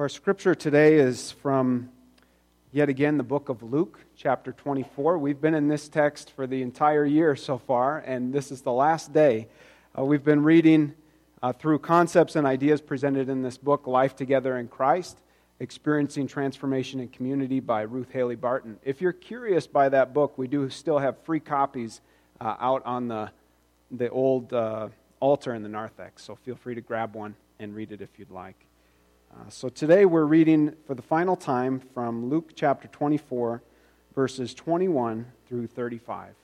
Our scripture today is from yet again the book of Luke, chapter 24. We've been in this text for the entire year so far, and this is the last day. Uh, we've been reading uh, through concepts and ideas presented in this book, Life Together in Christ Experiencing Transformation in Community by Ruth Haley Barton. If you're curious by that book, we do still have free copies uh, out on the, the old uh, altar in the narthex, so feel free to grab one and read it if you'd like. Uh, so today we're reading for the final time from Luke chapter 24, verses 21 through 35.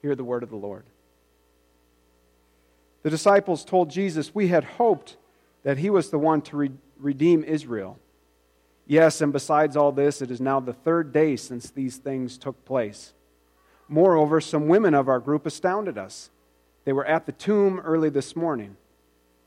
Hear the word of the Lord. The disciples told Jesus, We had hoped that he was the one to re- redeem Israel. Yes, and besides all this, it is now the third day since these things took place. Moreover, some women of our group astounded us. They were at the tomb early this morning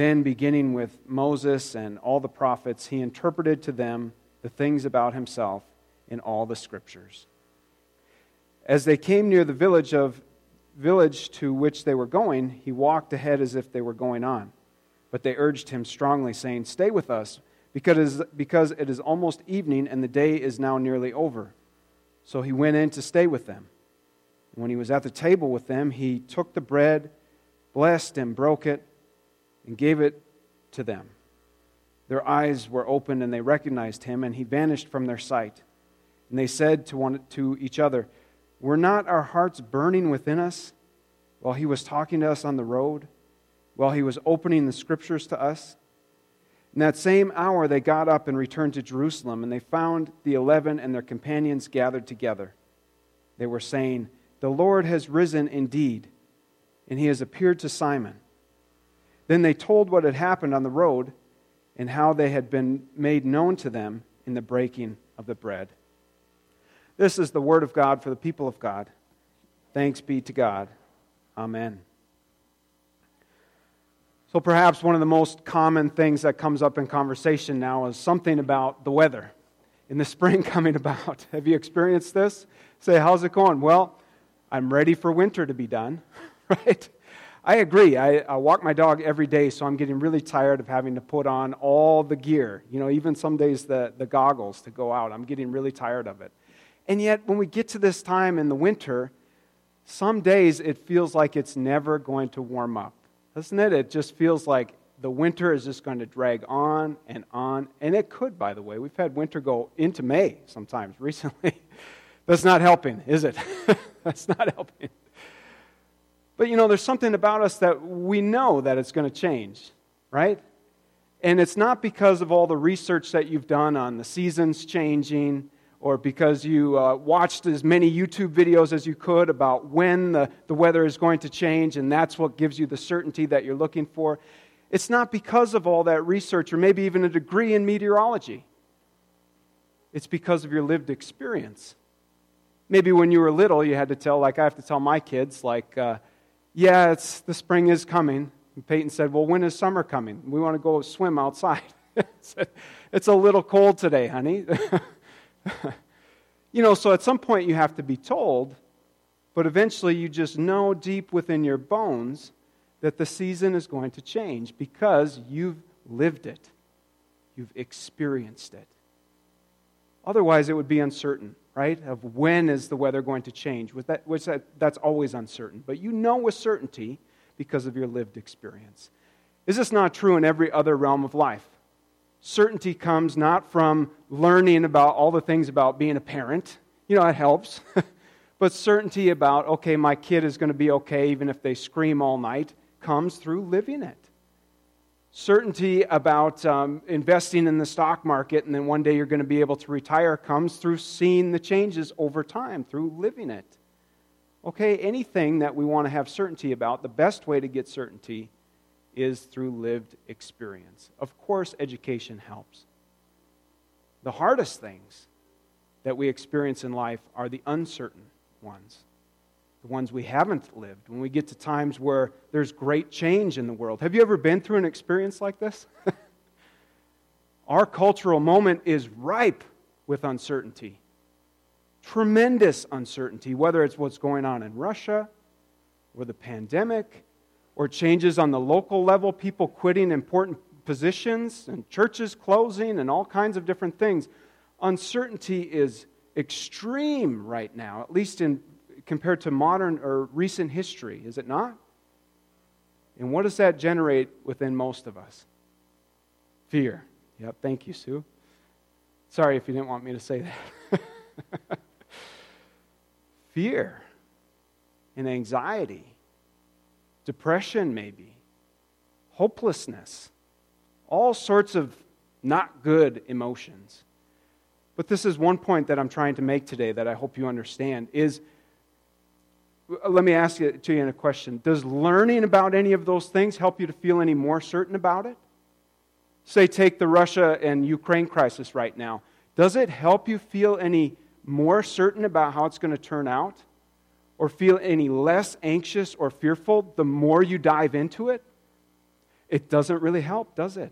Then, beginning with Moses and all the prophets, he interpreted to them the things about himself in all the scriptures. As they came near the village of village to which they were going, he walked ahead as if they were going on. But they urged him strongly, saying, Stay with us, because because it is almost evening and the day is now nearly over. So he went in to stay with them. When he was at the table with them, he took the bread, blessed and broke it and gave it to them. Their eyes were opened and they recognized him, and he vanished from their sight. And they said to, one, to each other, Were not our hearts burning within us while he was talking to us on the road, while he was opening the scriptures to us? In that same hour, they got up and returned to Jerusalem, and they found the eleven and their companions gathered together. They were saying, The Lord has risen indeed, and he has appeared to Simon. Then they told what had happened on the road and how they had been made known to them in the breaking of the bread. This is the word of God for the people of God. Thanks be to God. Amen. So, perhaps one of the most common things that comes up in conversation now is something about the weather in the spring coming about. Have you experienced this? Say, how's it going? Well, I'm ready for winter to be done, right? I agree. I, I, walk my dog every day, so I'm getting really tired of having to put on all the gear. You know, even some days the, the goggles to go out. I'm getting really tired of it. And yet, when we get to this time in the winter, some days it feels like it's never going to warm up. Doesn't it? It just feels like the winter is just going to drag on and on. And it could, by the way. We've had winter go into May sometimes recently. That's not helping, is it? That's not helping. But you know, there's something about us that we know that it's going to change, right? And it's not because of all the research that you've done on the seasons changing or because you uh, watched as many YouTube videos as you could about when the, the weather is going to change and that's what gives you the certainty that you're looking for. It's not because of all that research or maybe even a degree in meteorology. It's because of your lived experience. Maybe when you were little, you had to tell, like I have to tell my kids, like, uh, yeah, it's, the spring is coming. And Peyton said, Well, when is summer coming? We want to go swim outside. it's a little cold today, honey. you know, so at some point you have to be told, but eventually you just know deep within your bones that the season is going to change because you've lived it, you've experienced it. Otherwise, it would be uncertain right? Of when is the weather going to change, that, which that, that's always uncertain. But you know with certainty because of your lived experience. Is this not true in every other realm of life? Certainty comes not from learning about all the things about being a parent, you know, it helps, but certainty about, okay, my kid is going to be okay even if they scream all night comes through living it certainty about um, investing in the stock market and then one day you're going to be able to retire comes through seeing the changes over time, through living it. Okay, anything that we want to have certainty about, the best way to get certainty is through lived experience. Of course, education helps. The hardest things that we experience in life are the uncertain ones, the ones we haven't lived. When we get to times where there's great change in the world. Have you ever been through an experience like this? Our cultural moment is ripe with uncertainty. Tremendous uncertainty, whether it's what's going on in Russia or the pandemic or changes on the local level, people quitting important positions and churches closing and all kinds of different things. Uncertainty is extreme right now, at least in, compared to modern or recent history, is it not? And what does that generate within most of us? Fear. Yep, thank you, Sue. Sorry if you didn't want me to say that. Fear and anxiety depression, maybe, hopelessness, all sorts of not good emotions. But this is one point that I'm trying to make today that I hope you understand is Uh, let me ask it to you in a question. Does learning about any of those things help you to feel any more certain about it? Say, take the Russia and Ukraine crisis right now. Does it help you feel any more certain about how it's going to turn out? or feel any less anxious or fearful the more you dive into it, it doesn't really help, does it?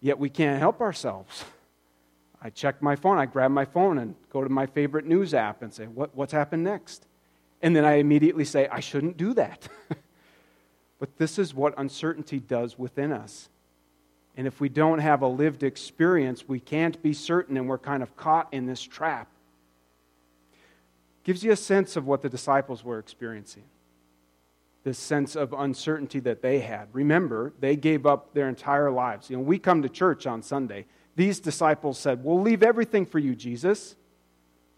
Yet we can't help ourselves. I check my phone, I grab my phone and go to my favorite news app and say, what, What's happened next? And then I immediately say, I shouldn't do that. but this is what uncertainty does within us. And if we don't have a lived experience, we can't be certain, and we're kind of caught in this trap gives you a sense of what the disciples were experiencing. This sense of uncertainty that they had. Remember, they gave up their entire lives. You know, we come to church on Sunday. These disciples said, We'll leave everything for you, Jesus.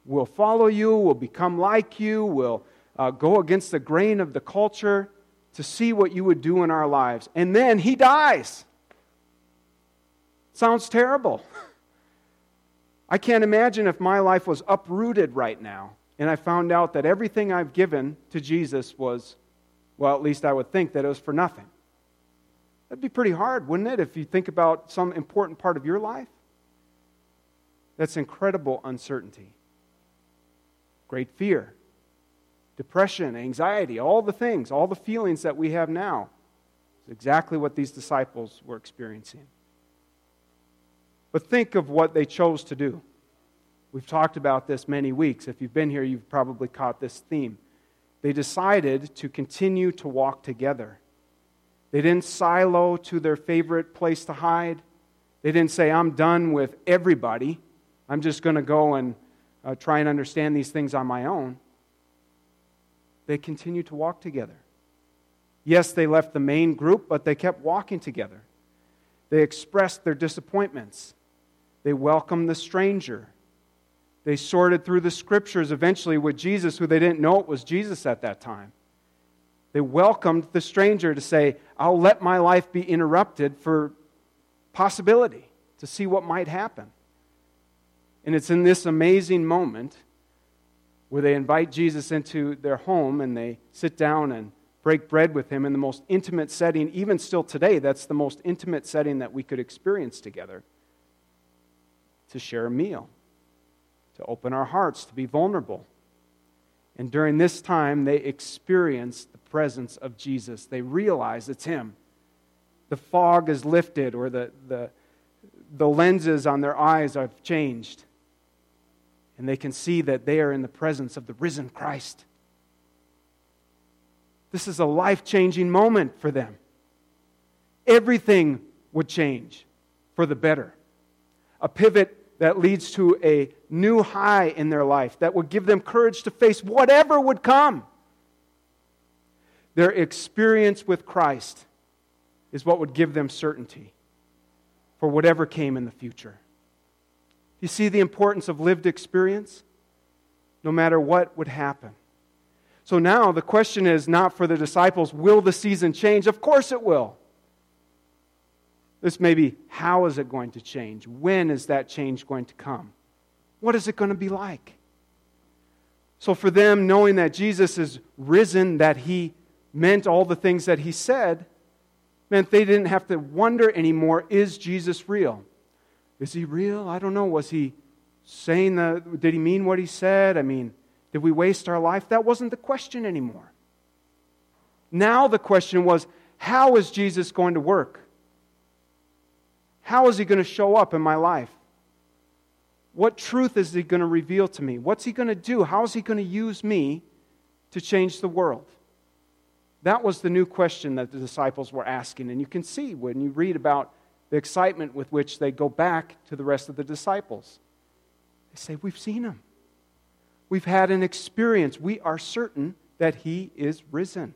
We'll follow you. We'll become like you. We'll uh, go against the grain of the culture to see what you would do in our lives. And then he dies. Sounds terrible. I can't imagine if my life was uprooted right now and I found out that everything I've given to Jesus was, well, at least I would think that it was for nothing. That'd be pretty hard, wouldn't it, if you think about some important part of your life? That's incredible uncertainty, great fear, depression, anxiety, all the things, all the feelings that we have now. Is exactly what these disciples were experiencing. But think of what they chose to do. We've talked about this many weeks. If you've been here, you've probably caught this theme. They decided to continue to walk together. They didn't silo to their favorite place to hide. They didn't say, I'm done with everybody. I'm just going to go and uh, try and understand these things on my own. They continued to walk together. Yes, they left the main group, but they kept walking together. They expressed their disappointments. They welcomed the stranger. They sorted through the scriptures eventually with Jesus, who they didn't know it was Jesus at that time. They welcomed the stranger to say, I'll let my life be interrupted for possibility, to see what might happen. And it's in this amazing moment where they invite Jesus into their home and they sit down and break bread with him in the most intimate setting. Even still today, that's the most intimate setting that we could experience together to share a meal to open our hearts, to be vulnerable. And during this time, they experience the presence of Jesus. They realize it's Him. The fog is lifted, or the, the, the lenses on their eyes have changed. And they can see that they are in the presence of the risen Christ. This is a life changing moment for them. Everything would change for the better. A pivot that leads to a new high in their life that would give them courage to face whatever would come. Their experience with Christ is what would give them certainty for whatever came in the future. You see the importance of lived experience? No matter what would happen. So now the question is not for the disciples, will the season change? Of course it will. This may be how is it going to change? When is that change going to come? What is it going to be like? So, for them, knowing that Jesus is risen, that he meant all the things that he said, meant they didn't have to wonder anymore is Jesus real? Is he real? I don't know. Was he saying the, did he mean what he said? I mean, did we waste our life? That wasn't the question anymore. Now the question was, how is Jesus going to work? How is he going to show up in my life? What truth is he going to reveal to me? What's he going to do? How is he going to use me to change the world? That was the new question that the disciples were asking. And you can see when you read about the excitement with which they go back to the rest of the disciples. They say, We've seen him. We've had an experience. We are certain that he is risen.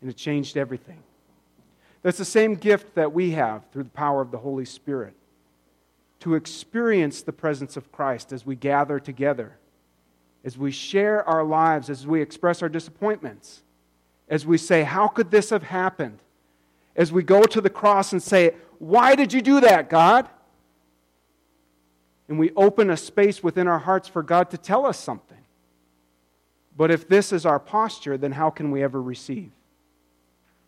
And it changed everything. That's the same gift that we have through the power of the Holy Spirit to experience the presence of Christ as we gather together, as we share our lives, as we express our disappointments, as we say, How could this have happened? As we go to the cross and say, Why did you do that, God? And we open a space within our hearts for God to tell us something. But if this is our posture, then how can we ever receive?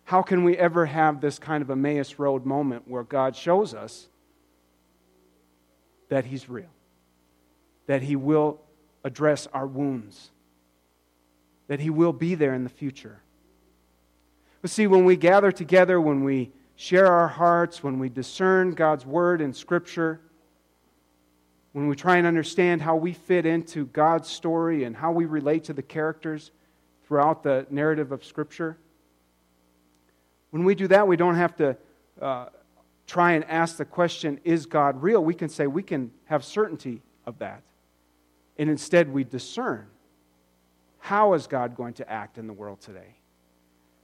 How can we ever have this kind of Emmaus Road moment where God shows us that He's real, that He will address our wounds, that He will be there in the future? But see, when we gather together, when we share our hearts, when we discern God's Word and Scripture, when we try and understand how we fit into God's story and how we relate to the characters throughout the narrative of Scripture, when we do that, we don't have to uh, try and ask the question, is God real? We can say we can have certainty of that. And instead, we discern how is God going to act in the world today?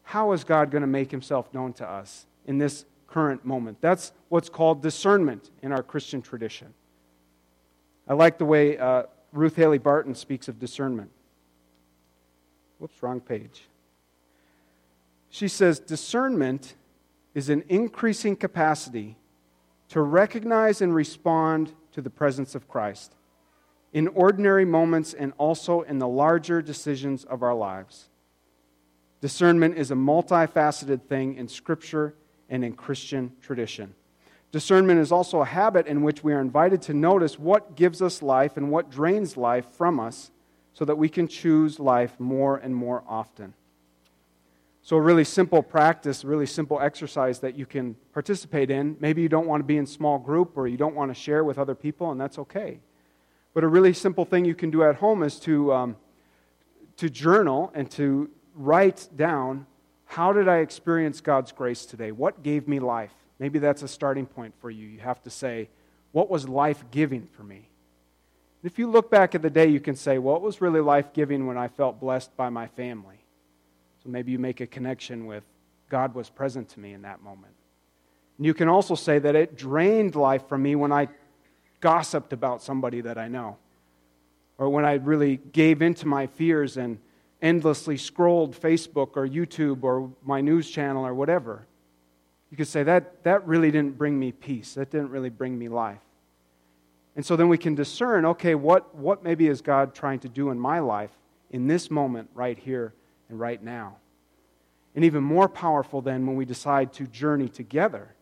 How is God going to make himself known to us in this current moment? That's what's called discernment in our Christian tradition. I like the way uh, Ruth Haley Barton speaks of discernment. Whoops, wrong page. She says discernment is an increasing capacity to recognize and respond to the presence of Christ in ordinary moments and also in the larger decisions of our lives. Discernment is a multifaceted thing in Scripture and in Christian tradition. Discernment is also a habit in which we are invited to notice what gives us life and what drains life from us so that we can choose life more and more often. So, a really simple practice, really simple exercise that you can participate in. Maybe you don't want to be in small group or you don't want to share with other people, and that's okay. But a really simple thing you can do at home is to, um, to journal and to write down how did I experience God's grace today? What gave me life? Maybe that's a starting point for you. You have to say, what was life giving for me? If you look back at the day, you can say, it was really life giving when I felt blessed by my family. So maybe you make a connection with God was present to me in that moment. And you can also say that it drained life from me when I gossiped about somebody that I know, or when I really gave into my fears and endlessly scrolled Facebook or YouTube or my news channel or whatever. You could say that that really didn't bring me peace. That didn't really bring me life. And so then we can discern okay, what, what maybe is God trying to do in my life in this moment right here and right now. And even more powerful then when we decide to journey together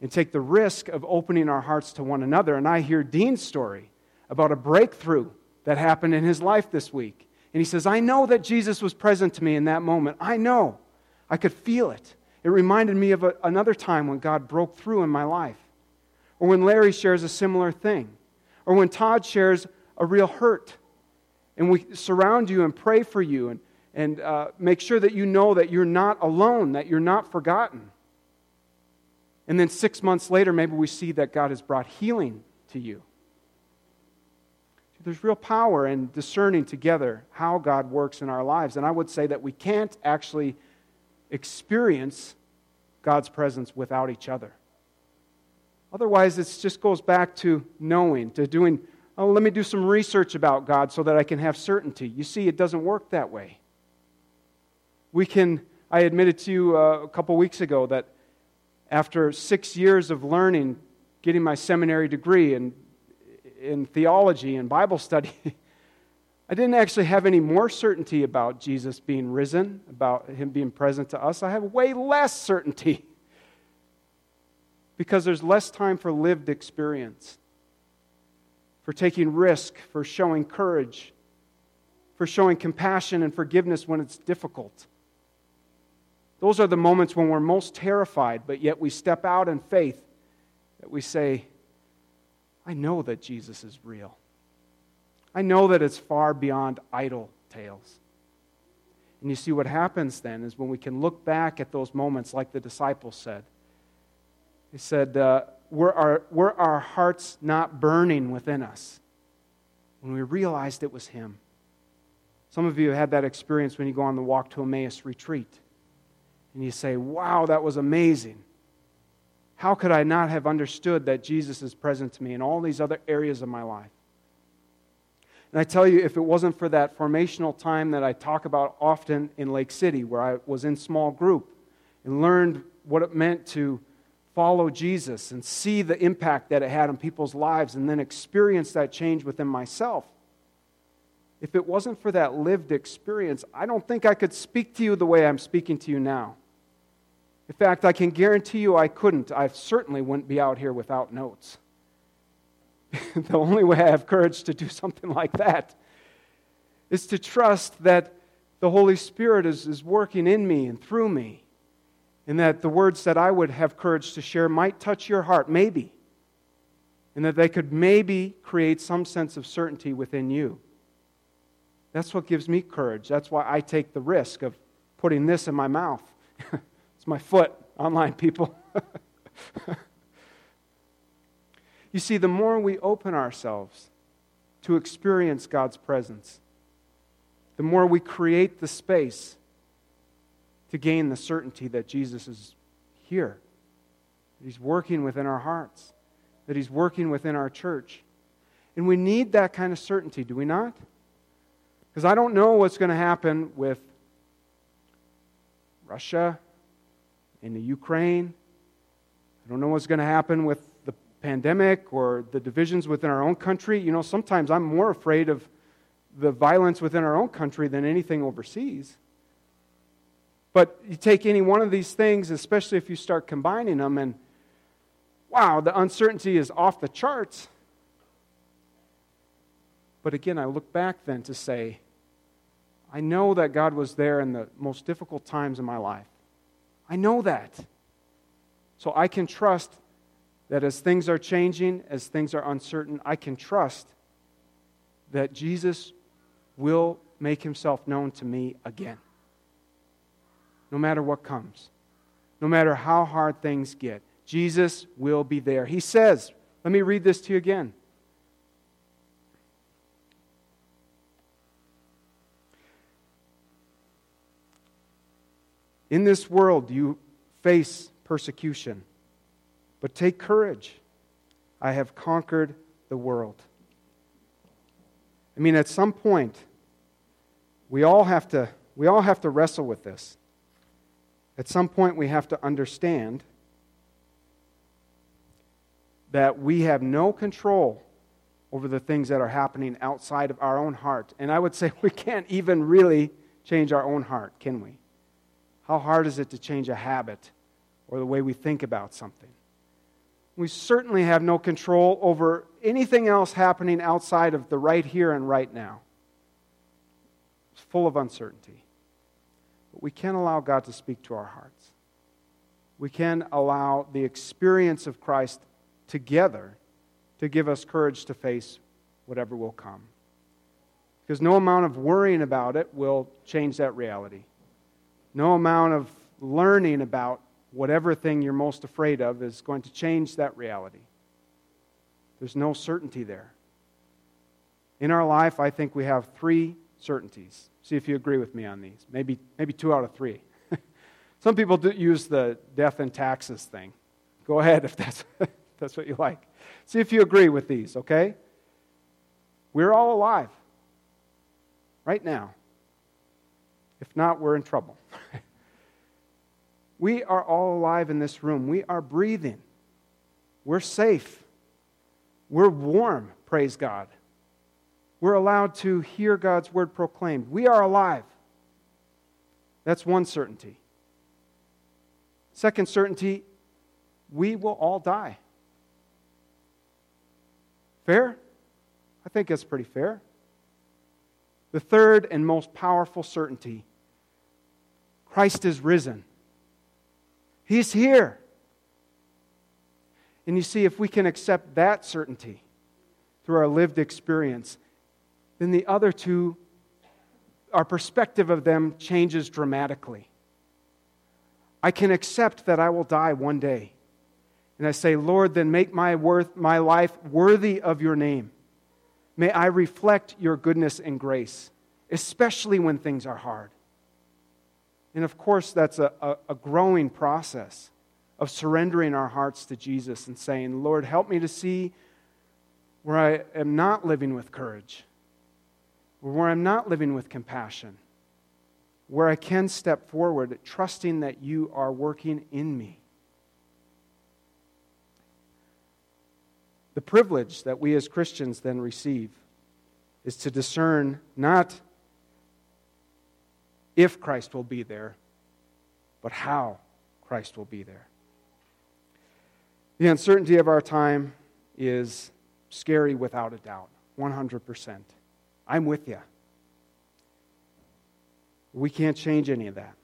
and take the risk of opening our hearts to one another. And I hear Dean's story about a breakthrough that happened in his life this week. And he says, I know that Jesus was present to me in that moment. I know. I could feel it. It reminded me of a, another time when God broke through in my life. Or when Larry shares a similar thing. Or when Todd shares a real hurt. And we surround you and pray for you and, and uh, make sure that you know that you're not alone, that you're not forgotten. And then six months later, maybe we see that God has brought healing to you. There's real power in discerning together how God works in our lives. And I would say that we can't actually experience God's presence without each other. Otherwise, it just goes back to knowing, to doing, oh, let me do some research about God so that I can have certainty. You see, it doesn't work that way we can, I admitted to you uh, a couple weeks ago that after six years of learning, getting my seminary degree in, in theology and Bible study, I didn't actually have any more certainty about Jesus being risen, about him being present to us. I have way less certainty because there's less time for lived experience, for taking risk, for showing courage, for showing compassion and forgiveness when it's difficult. Those are the moments when we're most terrified, but yet we step out in faith that we say, I know that Jesus is real. I know that it's far beyond idle tales. And you see, what happens then is when we can look back at those moments, like the disciples said, they said, uh, were, our, were our hearts not burning within us when we realized it was Him? Some of you have had that experience when you go on the Walk to Emmaus retreat and you say, Wow, that was amazing. How could I not have understood that Jesus is present to me in all these other areas of my life? And I tell you, if it wasn't for that formational time that I talk about often in Lake City, where I was in small group and learned what it meant to follow Jesus and see the impact that it had on people's lives and then experience that change within myself, if it wasn't for that lived experience, I don't think I could speak to you the way I'm speaking to you now. In fact, I can guarantee you I couldn't. I certainly wouldn't be out here without notes. the only way I have courage to do something like that is to trust that the Holy Spirit is, is working in me and through me, and that the words that I would have courage to share might touch your heart, maybe, and that they could maybe create some sense of certainty within you. That's what gives me courage. That's why I take the risk of putting this in my mouth. It's my foot, online people. you see, the more we open ourselves to experience God's presence, the more we create the space to gain the certainty that Jesus is here, that He's working within our hearts, that He's working within our church. And we need that kind of certainty, do we not? Because I don't know what's going to happen with Russia in the Ukraine. I don't know what's going to happen with the pandemic or the divisions within our own country. You know, sometimes I'm more afraid of the violence within our own country than anything overseas. But you take any one of these things, especially if you start combining them, and wow, the uncertainty is off the charts. But again, I look back then to say, I know that God was there in the most difficult times in my life. I know that. So I can trust that as things are changing, as things are uncertain, I can trust that Jesus will make himself known to me again. No matter what comes, no matter how hard things get, Jesus will be there. He says, let me read this to you again. In this world, you face persecution, but take courage. I have conquered the world. I mean, at some point, we all have to, we all have to wrestle with this. At some point, we have to understand that we have no control over the things that are happening outside of our own heart. And I would say we can't even really change our own heart, can we? How hard is it to change a habit or the way we think about something? We certainly have no control over anything else happening outside of the right here and right now. It's full of uncertainty. But we can allow God to speak to our hearts. We can allow the experience of Christ together to give us courage to face whatever will come. Because no amount of worrying about it will change that reality. No amount of learning about whatever thing you're most afraid of is going to change that reality. There's no certainty there. In our life, I think we have three certainties. See if you agree with me on these. Maybe, maybe two out of three. Some people use the death and taxes thing. Go ahead if that's, if that's what you like. See if you agree with these, okay? We're all alive right now. If not, we're in trouble. we are all alive in this room. We are breathing. We're safe. We're warm, praise God. We're allowed to hear God's word proclaimed. We are alive. That's one certainty. Second certainty, we will all die. Fair? I think that's pretty fair. The third and most powerful certainty Christ is risen. He's here. And you see, if we can accept that certainty through our lived experience, then the other two, our perspective of them changes dramatically. I can accept that I will die one day. And I say, Lord, then make my, worth, my life worthy of your name. May I reflect your goodness and grace, especially when things are hard. And of course, that's a, a, a growing process of surrendering our hearts to Jesus and saying, Lord, help me to see where I am not living with courage, where I'm not living with compassion, where I can step forward, trusting that you are working in me. The privilege that we as Christians then receive is to discern not if Christ will be there, but how Christ will be there. The uncertainty of our time is scary without a doubt, 100%. I'm with you. We can't change any of that.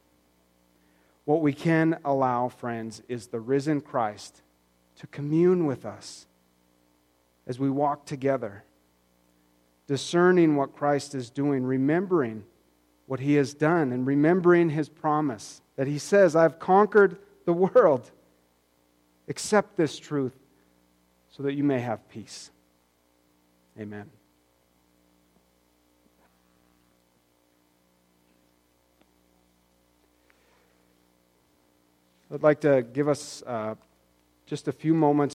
What we can allow, friends, is the risen Christ to commune with us as we walk together, discerning what Christ is doing, remembering what he has done, and remembering his promise that he says, I've conquered the world. Accept this truth so that you may have peace. Amen. I'd like to give us uh, just a few moments.